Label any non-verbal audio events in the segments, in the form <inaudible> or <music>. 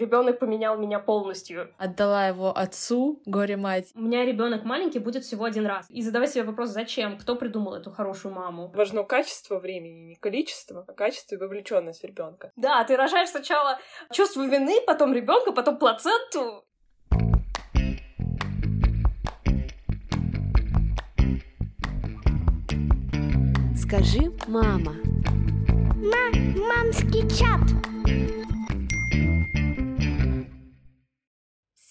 ребенок поменял меня полностью. Отдала его отцу, горе-мать. У меня ребенок маленький будет всего один раз. И задавай себе вопрос, зачем? Кто придумал эту хорошую маму? Важно качество времени, не количество, а качество и вовлеченность ребенка. Да, ты рожаешь сначала чувство вины, потом ребенка, потом плаценту. Скажи, мама. Ма мамский чат.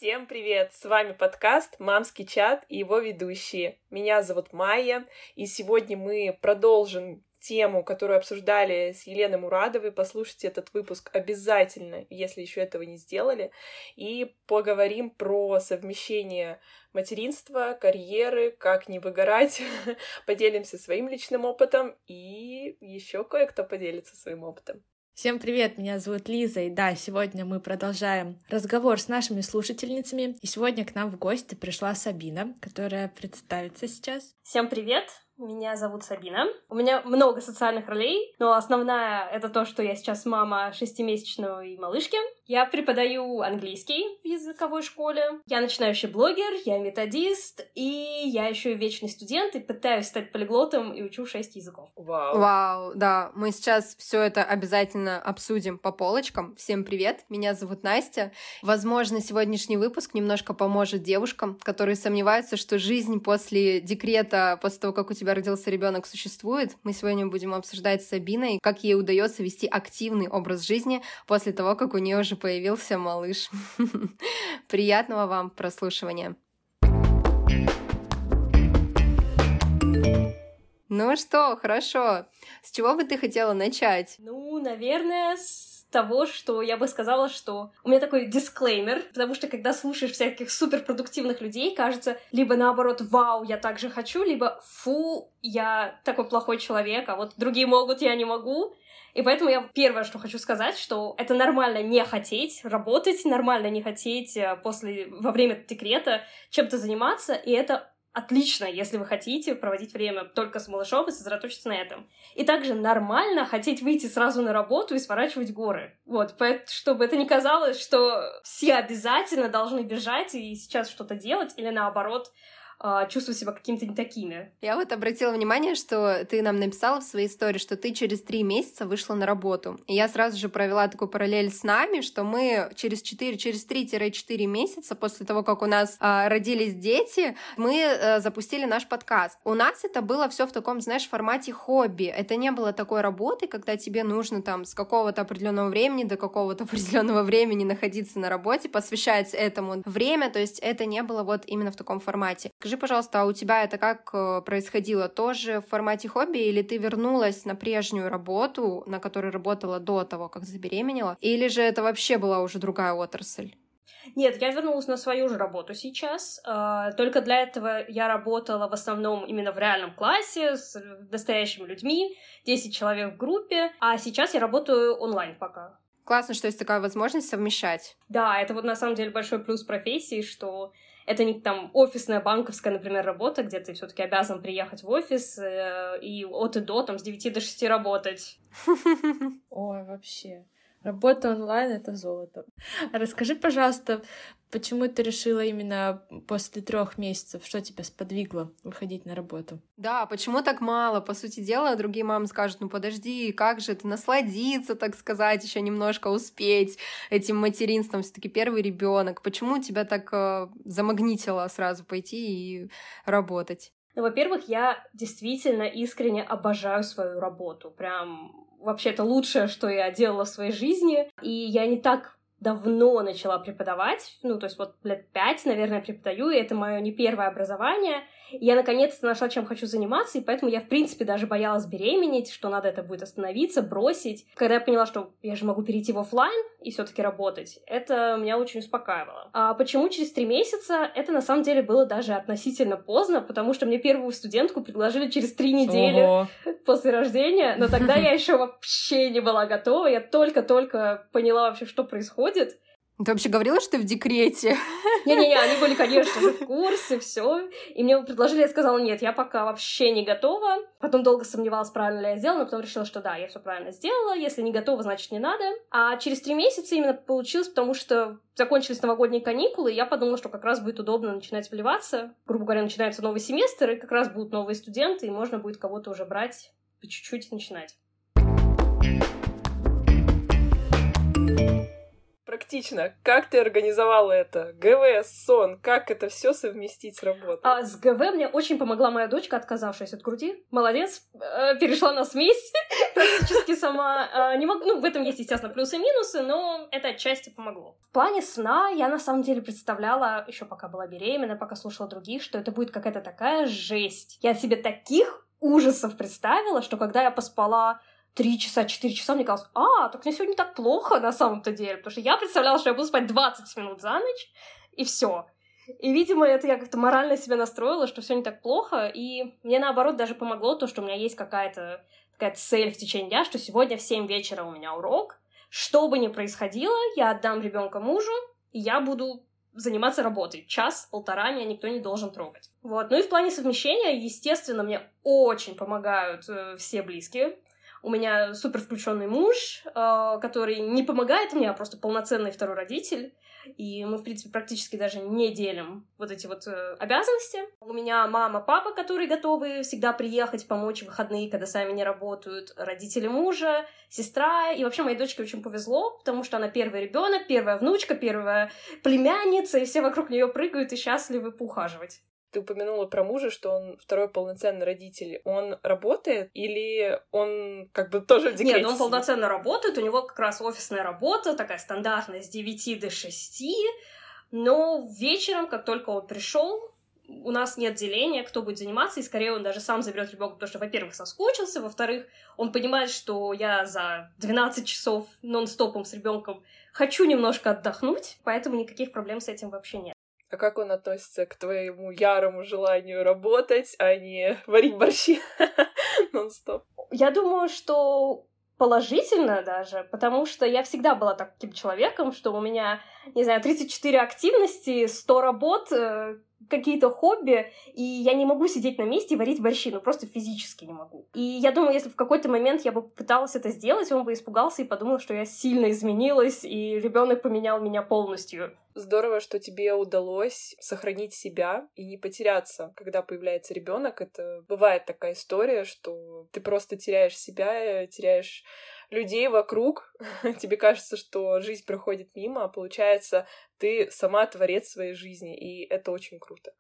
Всем привет! С вами подкаст «Мамский чат» и его ведущие. Меня зовут Майя, и сегодня мы продолжим тему, которую обсуждали с Еленой Мурадовой. Послушайте этот выпуск обязательно, если еще этого не сделали. И поговорим про совмещение материнства, карьеры, как не выгорать. <laughs> Поделимся своим личным опытом и еще кое-кто поделится своим опытом. Всем привет, меня зовут Лиза, и да, сегодня мы продолжаем разговор с нашими слушательницами, и сегодня к нам в гости пришла Сабина, которая представится сейчас. Всем привет, меня зовут Сабина. У меня много социальных ролей, но основная — это то, что я сейчас мама шестимесячной малышки. Я преподаю английский в языковой школе. Я начинающий блогер, я методист, и я еще и вечный студент, и пытаюсь стать полиглотом и учу шесть языков. Вау. Вау, да. Мы сейчас все это обязательно обсудим по полочкам. Всем привет, меня зовут Настя. Возможно, сегодняшний выпуск немножко поможет девушкам, которые сомневаются, что жизнь после декрета, после того, как у тебя родился ребенок, существует. Мы сегодня будем обсуждать с Сабиной, как ей удается вести активный образ жизни после того, как у нее уже появился малыш. <laughs> Приятного вам прослушивания. Ну что, хорошо. С чего бы ты хотела начать? Ну, наверное, с того, что я бы сказала, что у меня такой дисклеймер, потому что когда слушаешь всяких суперпродуктивных людей, кажется, либо наоборот, вау, я так же хочу, либо фу, я такой плохой человек, а вот другие могут, я не могу. И поэтому я первое, что хочу сказать, что это нормально не хотеть работать, нормально не хотеть э, после, во время декрета чем-то заниматься, и это отлично, если вы хотите проводить время только с малышом и сосредоточиться на этом. И также нормально хотеть выйти сразу на работу и сворачивать горы. Вот, чтобы это не казалось, что все обязательно должны бежать и сейчас что-то делать, или наоборот, а, чувствовать себя какими-то не такими. Я вот обратила внимание, что ты нам написала в своей истории, что ты через три месяца вышла на работу. И я сразу же провела такую параллель с нами, что мы через 4, через 3-4 месяца после того, как у нас а, родились дети, мы а, запустили наш подкаст. У нас это было все в таком, знаешь, формате хобби. Это не было такой работы, когда тебе нужно там с какого-то определенного времени до какого-то <laughs> определенного времени находиться на работе, посвящать этому время. То есть это не было вот именно в таком формате. Скажи, пожалуйста, а у тебя это как э, происходило? Тоже в формате хобби или ты вернулась на прежнюю работу, на которой работала до того, как забеременела? Или же это вообще была уже другая отрасль? Нет, я вернулась на свою же работу сейчас. А, только для этого я работала в основном именно в реальном классе с настоящими людьми, 10 человек в группе, а сейчас я работаю онлайн пока. Классно, что есть такая возможность совмещать. Да, это вот на самом деле большой плюс профессии, что это не там офисная, банковская, например, работа, где ты все-таки обязан приехать в офис э, и от и до, там, с 9 до 6 работать. Ой, вообще. Работа онлайн — это золото. Расскажи, пожалуйста, почему ты решила именно после трех месяцев, что тебя сподвигло выходить на работу? Да, почему так мало? По сути дела, другие мамы скажут, ну подожди, как же это насладиться, так сказать, еще немножко успеть этим материнством, все таки первый ребенок. Почему тебя так э, замагнитило сразу пойти и работать? Ну, во-первых, я действительно искренне обожаю свою работу. Прям вообще это лучшее, что я делала в своей жизни. И я не так давно начала преподавать, ну, то есть вот лет пять, наверное, преподаю, и это мое не первое образование. И я наконец-то нашла, чем хочу заниматься, и поэтому я, в принципе, даже боялась беременеть, что надо это будет остановиться, бросить. Когда я поняла, что я же могу перейти в офлайн и все-таки работать, это меня очень успокаивало. А почему через три месяца? Это на самом деле было даже относительно поздно, потому что мне первую студентку предложили через три недели Ого. после рождения, но тогда я <laughs> еще вообще не была готова, я только-только поняла вообще, что происходит. Ты вообще говорила, что ты в декрете? Не-не-не, они были, конечно же, в <laughs> курсе, все. И мне предложили, я сказала, нет, я пока вообще не готова. Потом долго сомневалась, правильно ли я сделала, но потом решила, что да, я все правильно сделала. Если не готова, значит, не надо. А через три месяца именно получилось, потому что закончились новогодние каникулы, и я подумала, что как раз будет удобно начинать вливаться. Грубо говоря, начинается новый семестр, и как раз будут новые студенты, и можно будет кого-то уже брать по чуть-чуть начинать. Практично. Как ты организовала это? ГВ, сон, как это все совместить с работой? А с ГВ мне очень помогла моя дочка, отказавшаяся от груди. Молодец, э, перешла на смесь <laughs> практически сама. Э, не могу, ну, в этом есть, естественно, плюсы и минусы, но это отчасти помогло. В плане сна я на самом деле представляла, еще пока была беременна, пока слушала других, что это будет какая-то такая жесть. Я себе таких ужасов представила, что когда я поспала три часа, четыре часа, мне казалось, а, так мне сегодня так плохо на самом-то деле, потому что я представляла, что я буду спать 20 минут за ночь, и все. И, видимо, это я как-то морально себя настроила, что все не так плохо, и мне, наоборот, даже помогло то, что у меня есть какая-то такая цель в течение дня, что сегодня в 7 вечера у меня урок, что бы ни происходило, я отдам ребенка мужу, и я буду заниматься работой. Час-полтора меня никто не должен трогать. Вот. Ну и в плане совмещения, естественно, мне очень помогают э, все близкие. У меня супер включенный муж, э, который не помогает мне, а просто полноценный второй родитель. И мы, в принципе, практически даже не делим вот эти вот э, обязанности. У меня мама, папа, которые готовы всегда приехать, помочь в выходные, когда сами не работают, родители мужа, сестра. И вообще моей дочке очень повезло, потому что она первый ребенок, первая внучка, первая племянница, и все вокруг нее прыгают и счастливы поухаживать. Ты упомянула про мужа, что он второй полноценный родитель. Он работает или он как бы тоже в декрете? Нет, он полноценно работает, у него как раз офисная работа, такая стандартная, с 9 до 6, но вечером, как только он пришел, у нас нет деления, кто будет заниматься, и скорее он даже сам заберет ребенка, потому что, во-первых, соскучился, во-вторых, он понимает, что я за 12 часов нон-стопом с ребенком хочу немножко отдохнуть, поэтому никаких проблем с этим вообще нет. А как он относится к твоему ярому желанию работать, а не варить борщи <laughs> нон-стоп? Я думаю, что положительно даже, потому что я всегда была таким человеком, что у меня, не знаю, 34 активности, 100 работ, э, какие-то хобби, и я не могу сидеть на месте и варить борщи, ну просто физически не могу. И я думаю, если в какой-то момент я бы пыталась это сделать, он бы испугался и подумал, что я сильно изменилась, и ребенок поменял меня полностью. Здорово, что тебе удалось сохранить себя и не потеряться, когда появляется ребенок. Это бывает такая история, что ты просто теряешь себя, теряешь людей вокруг, <laughs> тебе кажется, что жизнь проходит мимо, а получается, ты сама творец своей жизни, и это очень круто.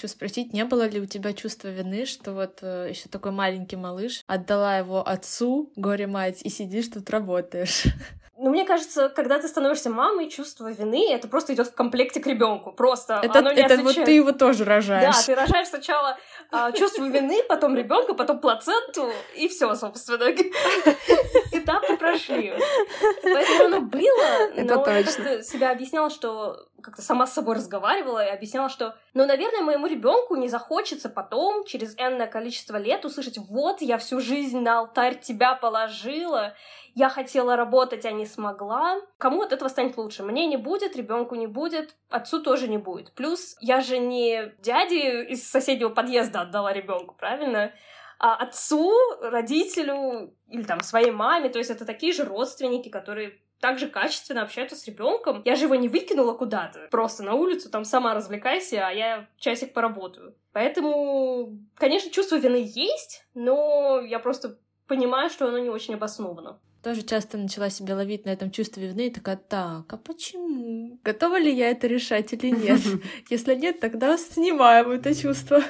Хочу спросить, не было ли у тебя чувства вины, что вот э, еще такой маленький малыш отдала его отцу, горе-мать, и сидишь тут работаешь? <laughs> Ну, мне кажется, когда ты становишься мамой, чувство вины это просто идет в комплекте к ребенку. Просто это, оно не это вот ты его тоже рожаешь. Да, ты рожаешь сначала а, чувство вины, потом ребенка, потом плаценту, и все, собственно. <laughs> Этапы прошли. Поэтому оно было, но это я как-то себя объясняла, что как-то сама с собой разговаривала и объясняла, что, ну, наверное, моему ребенку не захочется потом, через энное количество лет, услышать, вот, я всю жизнь на алтарь тебя положила, я хотела работать, а не смогла. Кому от этого станет лучше? Мне не будет, ребенку не будет, отцу тоже не будет. Плюс я же не дяде из соседнего подъезда отдала ребенку, правильно? А отцу, родителю или там своей маме, то есть это такие же родственники, которые также качественно общаются с ребенком. Я же его не выкинула куда-то. Просто на улицу, там сама развлекайся, а я часик поработаю. Поэтому, конечно, чувство вины есть, но я просто понимаю, что оно не очень обосновано тоже часто начала себя ловить на этом чувстве вины и такая, так, а почему? Готова ли я это решать или нет? <laughs> Если нет, тогда снимаем это чувство.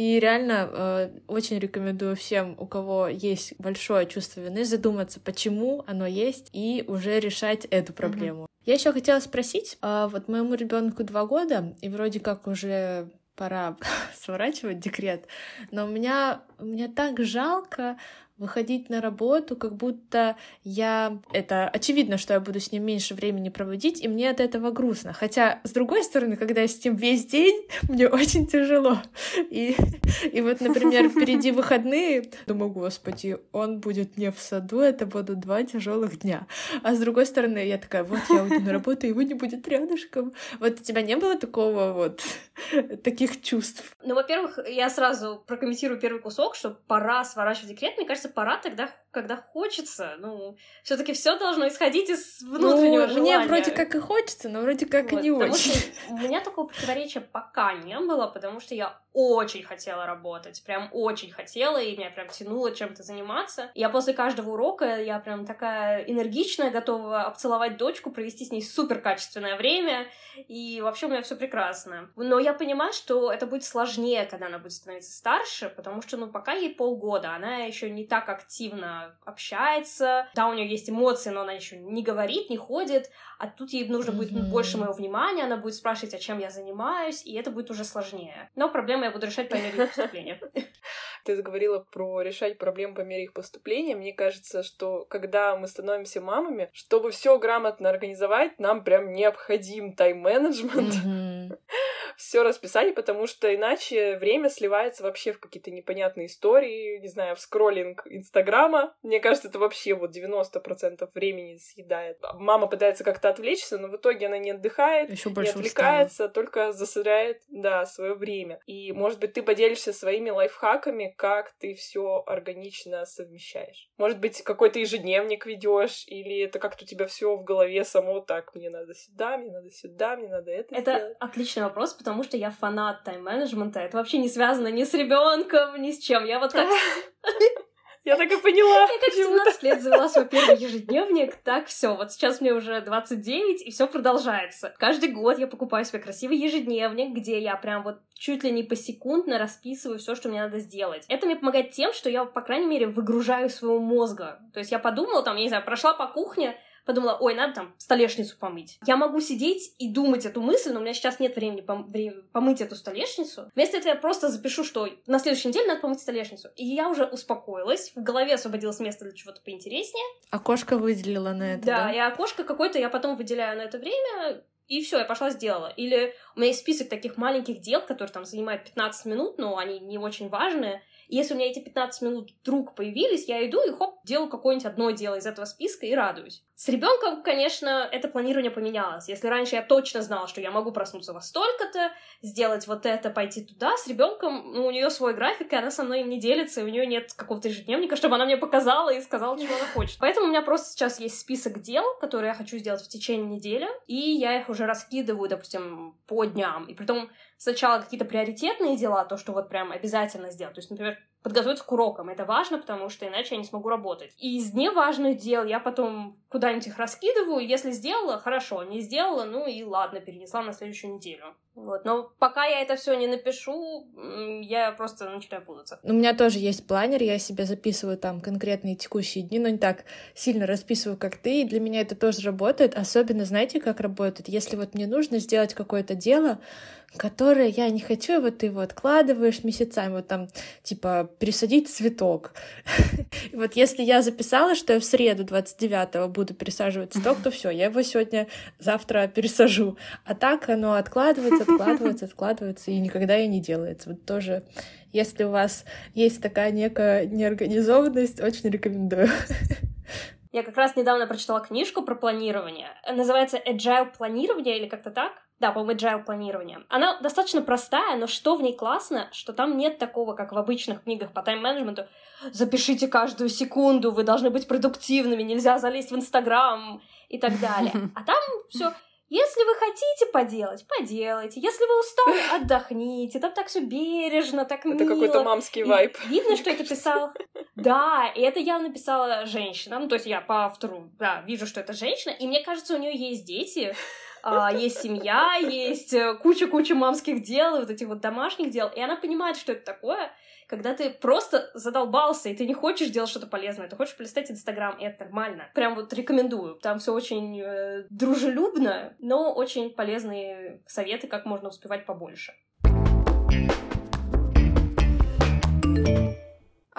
И реально э, очень рекомендую всем, у кого есть большое чувство вины, задуматься, почему оно есть, и уже решать эту проблему. Я еще хотела спросить, э, вот моему ребенку два года, и вроде как уже пора <laughs> сворачивать декрет, но у меня, меня так жалко выходить на работу, как будто я... Это очевидно, что я буду с ним меньше времени проводить, и мне от этого грустно. Хотя, с другой стороны, когда я с ним весь день, <laughs> мне очень тяжело. И, и вот, например, впереди <laughs> выходные, думаю, господи, он будет не в саду, это будут два тяжелых дня. А с другой стороны, я такая, вот я уйду на работу, его не будет рядышком. Вот у тебя не было такого вот, <laughs> таких чувств? Ну, во-первых, я сразу прокомментирую первый кусок, что пора сворачивать декрет. Мне кажется, пора тогда, когда хочется. Ну, все таки все должно исходить из внутреннего ну, желания. Мне вроде как и хочется, но вроде как Вот, и не очень. у меня такого противоречия пока не было, потому что я очень хотела работать, прям очень хотела, и меня прям тянуло чем-то заниматься. Я после каждого урока, я прям такая энергичная, готова обцеловать дочку, провести с ней супер качественное время, и вообще у меня все прекрасно. Но я понимаю, что это будет сложнее, когда она будет становиться старше, потому что, ну, пока ей полгода, она еще не так активно общается, да, у нее есть эмоции, но она еще не говорит, не ходит, а тут ей нужно будет Мгм. больше моего внимания, она будет спрашивать, а чем я занимаюсь, и это будет уже сложнее. Но проблемы я буду решать по мере их поступления. <laughs> Ты заговорила про решать проблемы по мере их поступления. Мне кажется, что когда мы становимся мамами, чтобы все грамотно организовать, нам прям необходим тайм-менеджмент, Мгм. Все расписание, потому что иначе время сливается вообще в какие-то непонятные истории, не знаю, в скроллинг Инстаграма. Мне кажется, это вообще вот 90% времени съедает. Мама пытается как-то отвлечься, но в итоге она не отдыхает, Еще не отвлекается, только засоряет, да, свое время. И, может быть, ты поделишься своими лайфхаками, как ты все органично совмещаешь. Может быть, какой-то ежедневник ведешь, или это как-то у тебя все в голове само так, мне надо сюда, мне надо сюда, мне надо это Это сделать. отличный вопрос, потому что я фанат тайм-менеджмента. Это вообще не связано ни с ребенком, ни с чем. Я вот как <laughs> Я так и поняла. Я как в 17 лет завела свой первый ежедневник, так все. Вот сейчас мне уже 29, и все продолжается. Каждый год я покупаю себе красивый ежедневник, где я прям вот чуть ли не посекундно расписываю все, что мне надо сделать. Это мне помогает тем, что я, по крайней мере, выгружаю своего мозга. То есть я подумала, там, я не знаю, прошла по кухне, подумала, ой, надо там столешницу помыть. Я могу сидеть и думать эту мысль, но у меня сейчас нет времени пом- вре- помыть эту столешницу. Вместо этого я просто запишу, что на следующей неделе надо помыть столешницу. И я уже успокоилась, в голове освободилось место для чего-то поинтереснее. Окошко выделила на это, Да, да? и окошко какое-то я потом выделяю на это время, и все, я пошла сделала. Или у меня есть список таких маленьких дел, которые там занимают 15 минут, но они не очень важные. И если у меня эти 15 минут вдруг появились, я иду и хоп, делаю какое-нибудь одно дело из этого списка и радуюсь. С ребенком, конечно, это планирование поменялось. Если раньше я точно знала, что я могу проснуться во столько-то, сделать вот это, пойти туда, с ребенком, ну, у нее свой график, и она со мной им не делится, и у нее нет какого-то ежедневника, чтобы она мне показала и сказала, чего она хочет. Поэтому у меня просто сейчас есть список дел, которые я хочу сделать в течение недели, и я их уже раскидываю, допустим, по дням. И притом сначала какие-то приоритетные дела, то, что вот прям обязательно сделать. То есть, например, подготовиться к урокам. Это важно, потому что иначе я не смогу работать. И из неважных дел я потом куда-нибудь их раскидываю. Если сделала, хорошо. Не сделала, ну и ладно, перенесла на следующую неделю. Вот. Но пока я это все не напишу, я просто начинаю путаться. У меня тоже есть планер, я себе записываю там конкретные текущие дни, но не так сильно расписываю, как ты, и для меня это тоже работает. Особенно, знаете, как работает? Если вот мне нужно сделать какое-то дело, которое я не хочу, и вот ты его откладываешь месяцами, вот там, типа, пересадить цветок. <laughs> Вот если я записала, что я в среду 29-го буду пересаживать цветок, то все, я его сегодня, завтра пересажу. А так оно откладывается, откладывается, откладывается, и никогда и не делается. Вот тоже, если у вас есть такая некая неорганизованность, очень рекомендую. <laughs> Я как раз недавно прочитала книжку про планирование. Называется Agile планирование или как-то так. Да, по-моему, Agile планирование. Она достаточно простая, но что в ней классно, что там нет такого, как в обычных книгах по тайм-менеджменту. Запишите каждую секунду, вы должны быть продуктивными, нельзя залезть в Инстаграм и так далее. <laughs> А там все если вы хотите поделать, поделайте. Если вы устали, отдохните. Там так все бережно, так мило. Это какой-то мамский И вайб. Видно, что это писал... <laughs> Да, и это явно писала женщина. Ну, то есть я по автору, да, вижу, что это женщина. И мне кажется, у нее есть дети, а, есть семья, есть э, куча-куча мамских дел, и вот этих вот домашних дел. И она понимает, что это такое, когда ты просто задолбался, и ты не хочешь делать что-то полезное, ты хочешь полистать Инстаграм, и это нормально. Прям вот рекомендую. Там все очень э, дружелюбно, но очень полезные советы, как можно успевать побольше.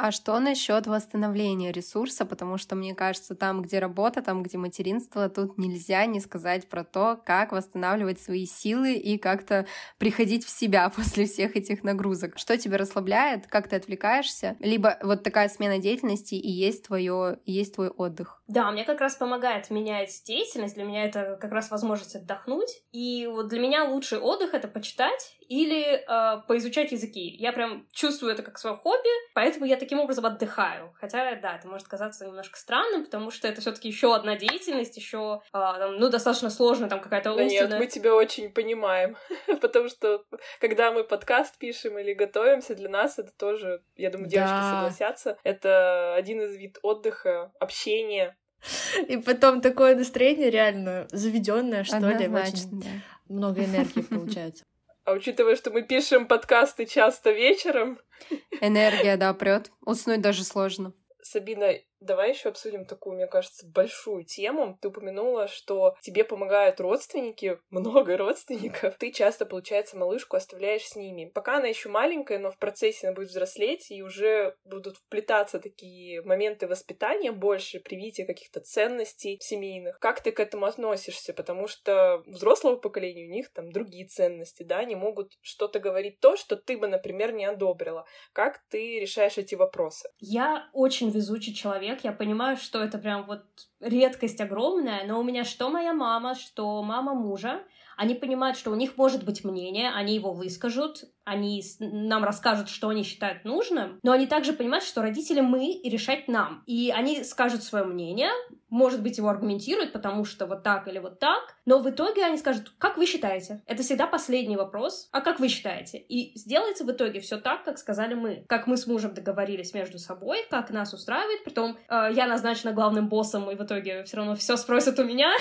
А что насчет восстановления ресурса? Потому что, мне кажется, там, где работа, там, где материнство, тут нельзя не сказать про то, как восстанавливать свои силы и как-то приходить в себя <laughs> после всех этих нагрузок. Что тебя расслабляет, как ты отвлекаешься? Либо вот такая смена деятельности и есть, твое, есть твой отдых. Да, мне как раз помогает менять деятельность, для меня это как раз возможность отдохнуть. И вот для меня лучший отдых — это почитать или э, поизучать языки. Я прям чувствую это как свое хобби, поэтому я таким образом отдыхаю. Хотя, да, это может казаться немножко странным, потому что это все-таки еще одна деятельность, еще, э, ну, достаточно сложная там какая-то да Нет, мы тебя очень понимаем, <laughs> потому что когда мы подкаст пишем или готовимся, для нас это тоже, я думаю, девочки да. согласятся, это один из вид отдыха, общения. И потом такое настроение реально заведенное, что ли, очень да. много энергии получается. А учитывая, что мы пишем подкасты часто вечером... Энергия, да, прет. Уснуть даже сложно. Сабина, Давай еще обсудим такую, мне кажется, большую тему. Ты упомянула, что тебе помогают родственники, <laughs> много родственников. Ты часто, получается, малышку оставляешь с ними. Пока она еще маленькая, но в процессе она будет взрослеть, и уже будут вплетаться такие моменты воспитания больше, привития каких-то ценностей семейных. Как ты к этому относишься? Потому что взрослого поколения у них там другие ценности, да, они могут что-то говорить то, что ты бы, например, не одобрила. Как ты решаешь эти вопросы? Я очень везучий человек человек, я понимаю, что это прям вот редкость огромная, но у меня что моя мама, что мама мужа, они понимают, что у них может быть мнение, они его выскажут, они нам расскажут, что они считают нужным, но они также понимают, что родители мы и решать нам. И они скажут свое мнение, может быть, его аргументируют, потому что вот так или вот так, но в итоге они скажут, как вы считаете? Это всегда последний вопрос, а как вы считаете? И сделается в итоге все так, как сказали мы, как мы с мужем договорились между собой, как нас устраивает, притом э, я назначена главным боссом, и в итоге все равно все спросят у меня.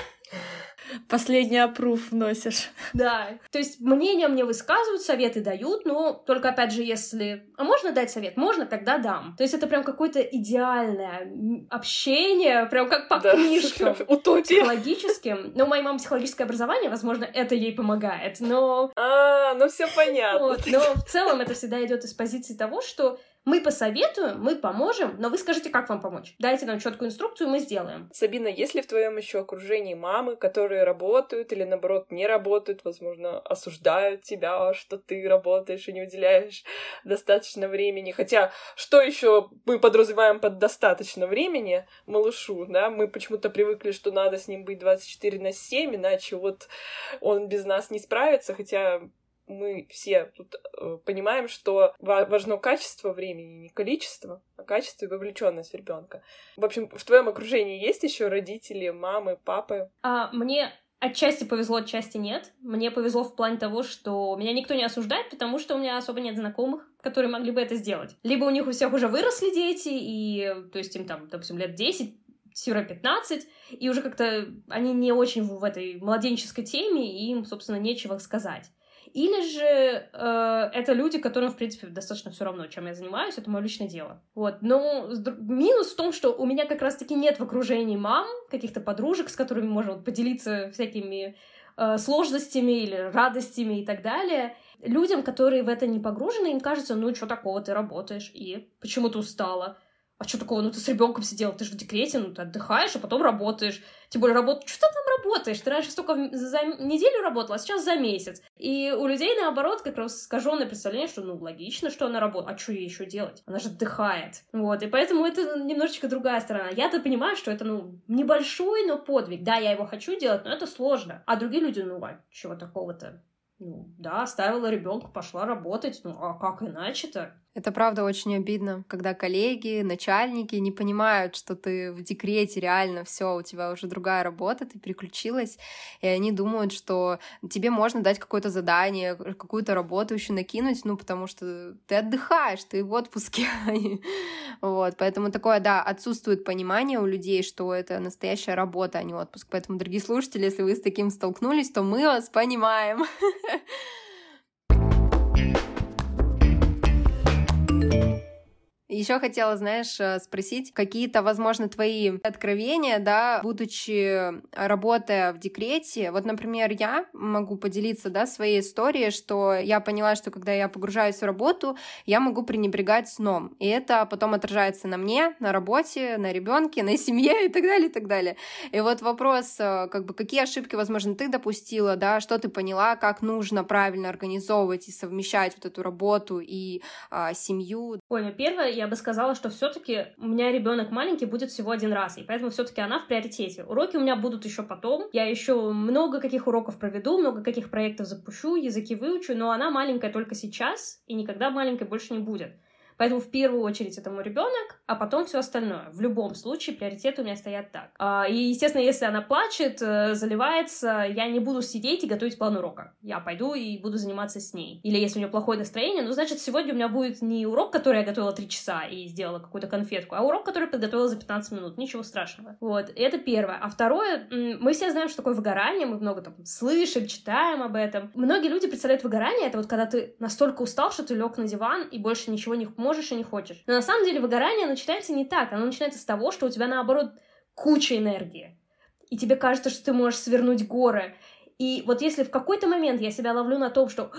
Последний опруф вносишь. Да. То есть мнения мне высказывают, советы дают, но только опять же, если... А можно дать совет? Можно, тогда дам. То есть это прям какое-то идеальное общение, прям как по да. книжкам. <laughs> Утопия. Психологическим. Но у моей мамы психологическое образование, возможно, это ей помогает, но... А, ну все понятно. Вот. Но в целом это всегда идет из позиции того, что мы посоветуем, мы поможем, но вы скажите, как вам помочь. Дайте нам четкую инструкцию, мы сделаем. Сабина, есть ли в твоем еще окружении мамы, которые работают или наоборот не работают, возможно, осуждают тебя, что ты работаешь и не уделяешь достаточно времени? Хотя, что еще мы подразумеваем под достаточно времени малышу, да? Мы почему-то привыкли, что надо с ним быть 24 на 7, иначе вот он без нас не справится, хотя мы все тут э, понимаем, что важно качество времени, не количество, а качество и вовлеченность ребенка. В общем, в твоем окружении есть еще родители, мамы, папы? А, мне Отчасти повезло, отчасти нет. Мне повезло в плане того, что меня никто не осуждает, потому что у меня особо нет знакомых, которые могли бы это сделать. Либо у них у всех уже выросли дети, и, то есть им там, допустим, лет 10, 15, и уже как-то они не очень в этой младенческой теме, и им, собственно, нечего сказать. Или же э, это люди, которым, в принципе, достаточно все равно, чем я занимаюсь, это мое личное дело. Вот. Но минус в том, что у меня как раз-таки нет в окружении мам, каких-то подружек, с которыми можно поделиться всякими э, сложностями или радостями и так далее. Людям, которые в это не погружены, им кажется, ну, что такого, ты работаешь, и почему ты устала? А что такого, ну ты с ребенком сидела, ты же в декрете, ну ты отдыхаешь, а потом работаешь. Тем более работать, что ты там работаешь? Ты раньше столько за неделю работала, а сейчас за месяц. И у людей, наоборот, как раз искаженное представление, что, ну, логично, что она работает, а что ей еще делать? Она же отдыхает. Вот, и поэтому это немножечко другая сторона. Я-то понимаю, что это, ну, небольшой, но подвиг. Да, я его хочу делать, но это сложно. А другие люди, ну, а чего такого-то? Ну, да, оставила ребенка, пошла работать. Ну, а как иначе-то? Это правда очень обидно, когда коллеги, начальники не понимают, что ты в декрете реально все, у тебя уже другая работа, ты переключилась, и они думают, что тебе можно дать какое-то задание, какую-то работу еще накинуть, ну, потому что ты отдыхаешь, ты в отпуске. <laughs> вот, поэтому такое, да, отсутствует понимание у людей, что это настоящая работа, а не отпуск. Поэтому, дорогие слушатели, если вы с таким столкнулись, то мы вас понимаем. <laughs> Еще хотела, знаешь, э, спросить какие-то, возможно, твои откровения, да, будучи работая в декрете. Вот, например, я могу поделиться, да, своей историей, что я поняла, что когда я погружаюсь в работу, я могу пренебрегать сном. И это потом отражается на мне, на работе, на ребенке, на семье <laughs> и так далее, и так далее. И вот вопрос, э, как бы, какие ошибки, возможно, ты допустила, да, что ты поняла, как нужно правильно организовывать и совмещать вот эту работу и а, семью. Ой, ну первое, я бы сказала, что все-таки у меня ребенок маленький будет всего один раз, и поэтому все-таки она в приоритете. Уроки у меня будут еще потом. Я еще много каких уроков проведу, много каких проектов запущу, языки выучу, но она маленькая только сейчас, и никогда маленькой больше не будет. Поэтому в первую очередь это мой ребенок, а потом все остальное. В любом случае приоритеты у меня стоят так. А, и, естественно, если она плачет, э, заливается, я не буду сидеть и готовить план урока. Я пойду и буду заниматься с ней. Или если у нее плохое настроение, ну, значит, сегодня у меня будет не урок, который я готовила 3 часа и сделала какую-то конфетку, а урок, который подготовила за 15 минут. Ничего страшного. Вот, это первое. А второе, мы все знаем, что такое выгорание, мы много там слышим, читаем об этом. Многие люди представляют выгорание, это вот когда ты настолько устал, что ты лег на диван и больше ничего не можешь можешь и не хочешь. Но на самом деле выгорание начинается не так. Оно начинается с того, что у тебя, наоборот, куча энергии. И тебе кажется, что ты можешь свернуть горы. И вот если в какой-то момент я себя ловлю на том, что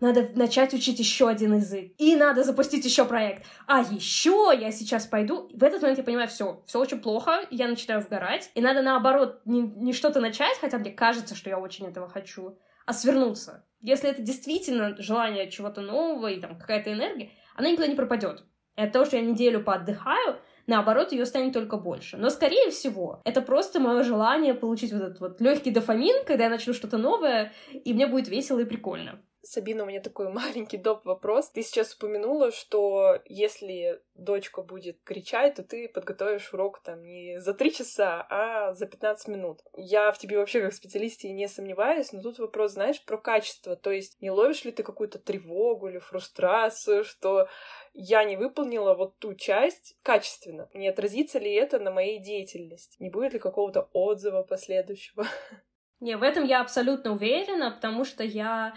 надо начать учить еще один язык, и надо запустить еще проект, а еще я сейчас пойду, в этот момент я понимаю, все, все очень плохо, я начинаю вгорать, и надо наоборот не, не что-то начать, хотя мне кажется, что я очень этого хочу, а свернуться. Если это действительно желание чего-то нового и там какая-то энергия, она никуда не пропадет. И от того, что я неделю поотдыхаю, наоборот, ее станет только больше. Но, скорее всего, это просто мое желание получить вот этот вот легкий дофамин, когда я начну что-то новое, и мне будет весело и прикольно. Сабина, у меня такой <laughs> маленький доп. вопрос. Ты сейчас упомянула, что если дочка будет кричать, то ты подготовишь урок там не за три часа, а за 15 минут. Я в тебе вообще как специалисте не сомневаюсь, но тут вопрос, знаешь, про качество. То есть не ловишь ли ты какую-то тревогу или фрустрацию, что я не выполнила вот ту часть качественно. Не отразится ли это на моей деятельности? Не будет ли какого-то отзыва последующего? <laughs> Не, в этом я абсолютно уверена, потому что я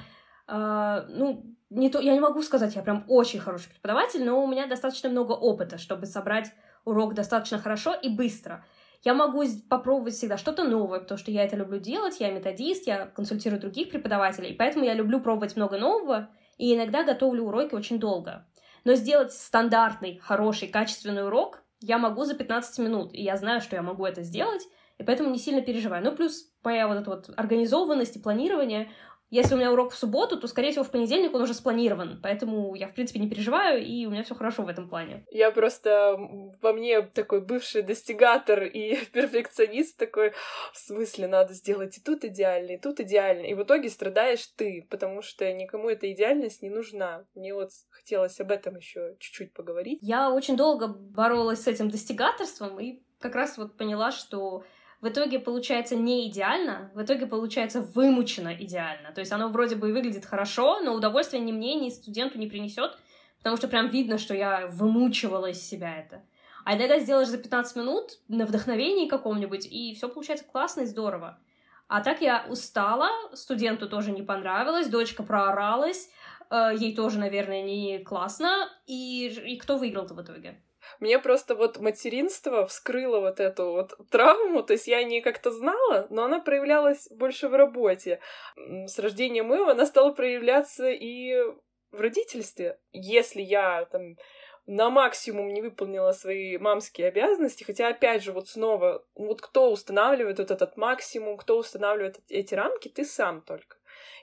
ну, не то, я не могу сказать, я прям очень хороший преподаватель, но у меня достаточно много опыта, чтобы собрать урок достаточно хорошо и быстро. Я могу попробовать всегда что-то новое, потому что я это люблю делать, я методист, я консультирую других преподавателей, поэтому я люблю пробовать много нового, и иногда готовлю уроки очень долго. Но сделать стандартный, хороший, качественный урок я могу за 15 минут, и я знаю, что я могу это сделать, и поэтому не сильно переживаю. Ну, плюс моя вот эта вот организованность и планирование, если у меня урок в субботу, то, скорее всего, в понедельник он уже спланирован. Поэтому я, в принципе, не переживаю, и у меня все хорошо в этом плане. Я просто во мне такой бывший достигатор и <laughs> перфекционист такой, в смысле, надо сделать и тут идеально, и тут идеально. И в итоге страдаешь ты, потому что никому эта идеальность не нужна. Мне вот хотелось об этом еще чуть-чуть поговорить. Я очень долго боролась с этим достигаторством и как раз вот поняла, что в итоге получается не идеально, в итоге получается вымучено идеально. То есть оно вроде бы выглядит хорошо, но удовольствия ни мне, ни студенту не принесет, потому что прям видно, что я вымучивала из себя это. А иногда сделаешь за 15 минут на вдохновении каком-нибудь, и все получается классно и здорово. А так я устала, студенту тоже не понравилось, дочка прооралась, э, ей тоже, наверное, не классно. И, и кто выиграл-то в итоге? Мне просто вот материнство вскрыло вот эту вот травму, то есть я не как-то знала, но она проявлялась больше в работе. С рождением Эва она стала проявляться и в родительстве. Если я там на максимум не выполнила свои мамские обязанности, хотя, опять же, вот снова, вот кто устанавливает вот этот максимум, кто устанавливает эти рамки, ты сам только.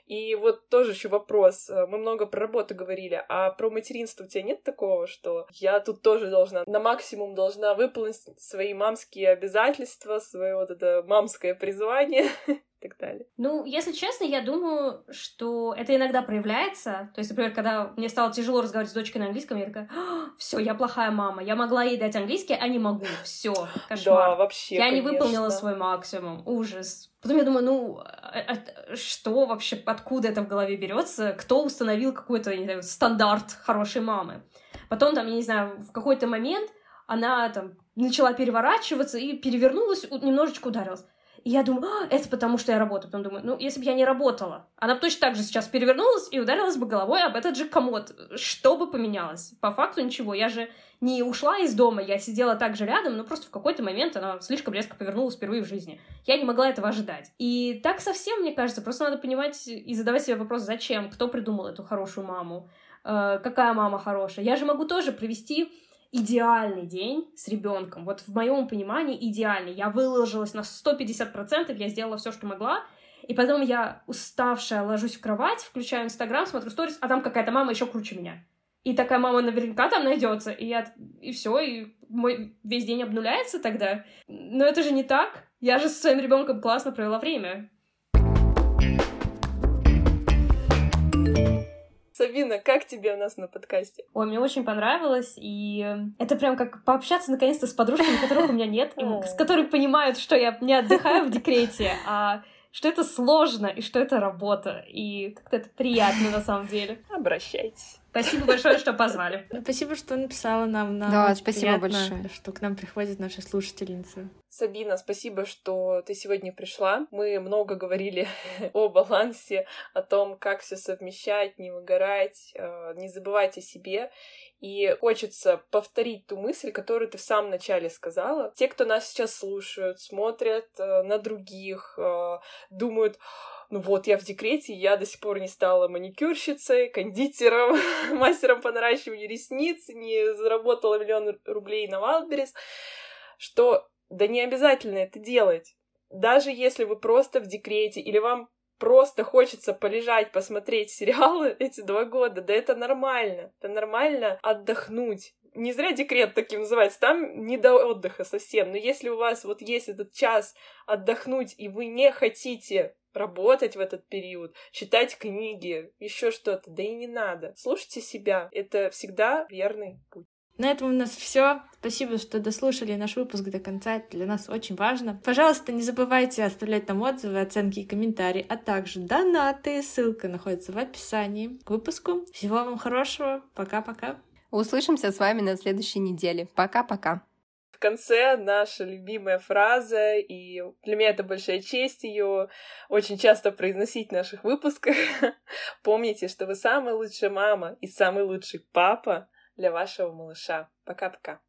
И вот тоже еще вопрос. Э, мы много про работу говорили, а про материнство у тебя нет такого, что я тут тоже должна, на максимум должна выполнить свои мамские обязательства, свое вот это мамское призвание? <laughs> так далее. Ну, если честно, я думаю, что это иногда проявляется. То есть, например, когда мне стало тяжело разговаривать с дочкой на английском, я такая, все, я плохая мама, я могла ей дать английский, а не могу, все, <laughs> кошмар. Да, вообще, Я конечно. не выполнила свой максимум, ужас. Потом я думаю, ну, а, а, что вообще, откуда это в голове берется? Кто установил какой-то, не знаю, стандарт хорошей мамы? Потом, там, я не знаю, в какой-то момент она там начала переворачиваться и перевернулась, немножечко ударилась. И я думаю, а, это потому, что я работаю. Потом думаю, ну, если бы я не работала, она бы точно так же сейчас перевернулась и ударилась бы головой об этот же комод. Что бы поменялось? По факту ничего. Я же не ушла из дома, я сидела так же рядом, но просто в какой-то момент она слишком резко повернулась впервые в жизни. Я не могла этого ожидать. И так совсем, мне кажется, просто надо понимать и задавать себе вопрос, зачем, кто придумал эту хорошую маму, э, какая мама хорошая. Я же могу тоже провести идеальный день с ребенком. Вот в моем понимании идеальный. Я выложилась на 150%, я сделала все, что могла, и потом я уставшая ложусь в кровать, включаю Инстаграм, смотрю сторис, а там какая-то мама еще круче меня. И такая мама наверняка там найдется, и я и все, и мой весь день обнуляется тогда. Но это же не так. Я же со своим ребенком классно провела время. Сабина, как тебе у нас на подкасте? Ой, мне очень понравилось, и это прям как пообщаться наконец-то с подружками, которых у меня нет, <laughs> с которыми понимают, что я не отдыхаю в декрете, а что это сложно и что это работа, и как-то это приятно на самом деле. Обращайтесь. Спасибо большое, что позвали. <laughs> Спасибо, что написала нам. нам да, спасибо приятно, большое. Что к нам приходят наши слушательницы. Сабина, спасибо, что ты сегодня пришла. Мы много говорили <laughs> о балансе, о том, как все совмещать, не выгорать, э, не забывать о себе. И хочется повторить ту мысль, которую ты в самом начале сказала. Те, кто нас сейчас слушают, смотрят э, на других, э, думают, ну вот, я в декрете, я до сих пор не стала маникюрщицей, кондитером, <laughs> мастером по наращиванию ресниц, не заработала миллион рублей на Wildberries, что да не обязательно это делать. Даже если вы просто в декрете или вам просто хочется полежать, посмотреть <laughs> сериалы эти два года, да это нормально. Это нормально отдохнуть. Не зря декрет таким называется, там не до отдыха совсем. Но если у вас вот есть этот час отдохнуть, и вы не хотите работать в этот период, читать книги, еще что-то, да и не надо. Слушайте себя, это всегда верный путь. На этом у нас все. Спасибо, что дослушали наш выпуск до конца. Это для нас очень важно. Пожалуйста, не забывайте оставлять нам отзывы, оценки и комментарии, а также донаты. Ссылка находится в описании к выпуску. Всего вам хорошего. Пока-пока. Услышимся с вами на следующей неделе. Пока-пока. Конце наша любимая фраза, и для меня это большая честь ее очень часто произносить в наших выпусках. <laughs> Помните, что вы самая лучшая мама и самый лучший папа, для вашего малыша. Пока-пока.